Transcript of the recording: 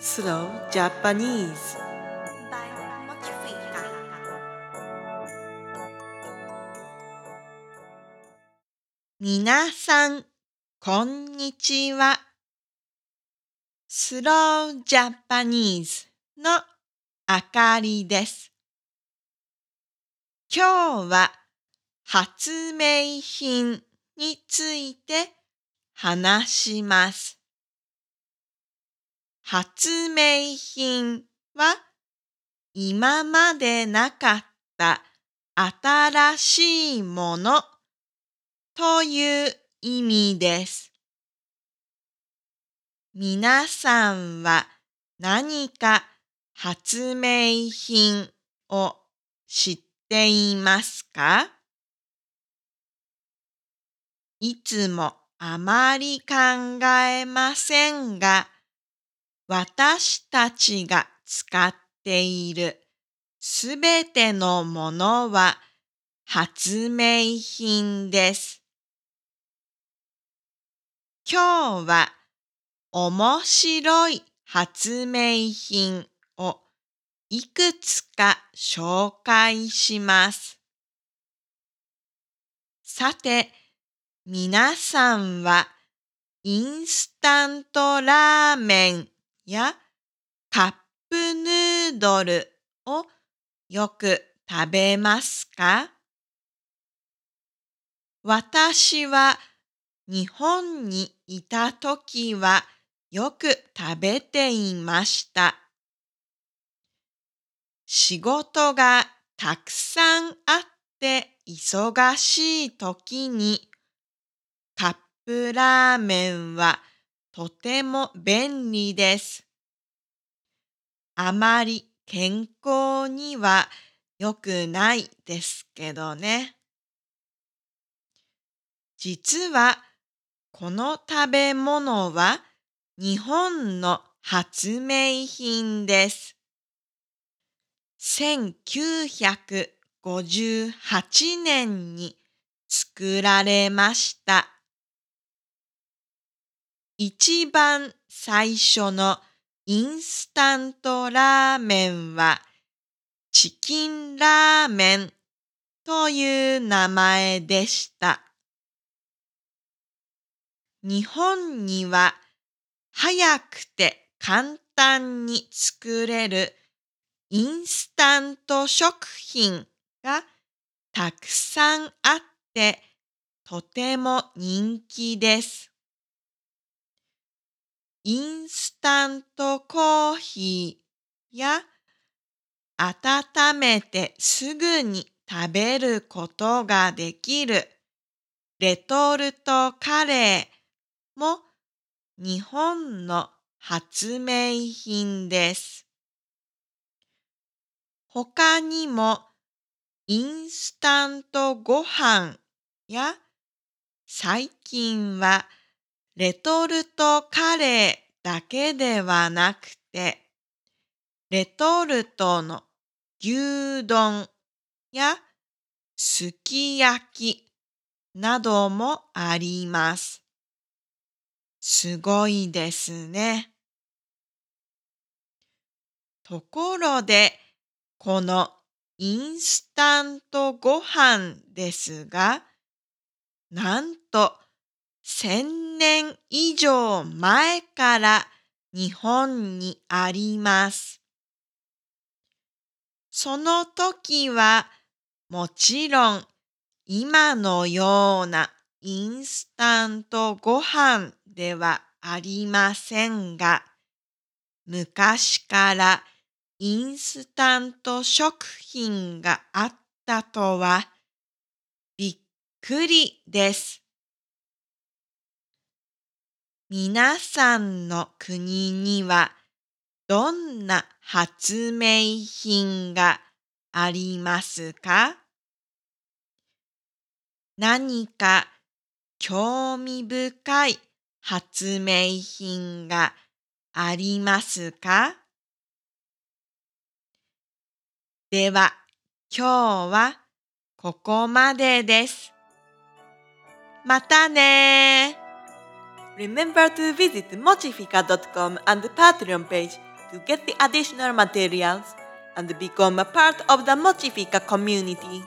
Slow Japanese by Mochifika. 皆さん、こんにちは。スロージャパニーズのあかりです。今日は発明品について話します。発明品は今までなかった新しいものという意味です。皆さんは何か発明品を知っていますか？いつもあまり考えませんが、私たちが使っているすべてのものは発明品です。今日は面白い発明品をいくつか紹介します。さて、皆さんはインスタントラーメンやカップヌードルをよく食べますか？私は日本にいたときはよく食べていました。仕事がたくさんあって忙しいときにカップラーメンはとても便利です。あまり健康には良くないですけどね。実はこの食べ物は日本の発明品です。1958年に作られました。一番最初のインスタントラーメンはチキンラーメンという名前でした。日本には早くて簡単に作れるインスタント食品がたくさんあってとても人気です。インスタントコーヒーや温めてすぐに食べることができるレトルトカレーも日本の発明品です。他にもインスタントご飯や最近はレトルトカレーだけではなくてレトルトの牛丼やすき焼きなどもあります。すごいですね。ところで、このインスタントご飯ですが、なんと千年以上前から日本にあります。その時はもちろん今のようなインスタントご飯ではありませんが、昔からインスタント食品があったとはびっくりです。皆さんの国にはどんな発明品がありますか？何か興味深い発明品がありますか？では今日はここまでです。またね Remember to visit mochifika.com and the Patreon page to get the additional materials and become a part of the Mochifica community.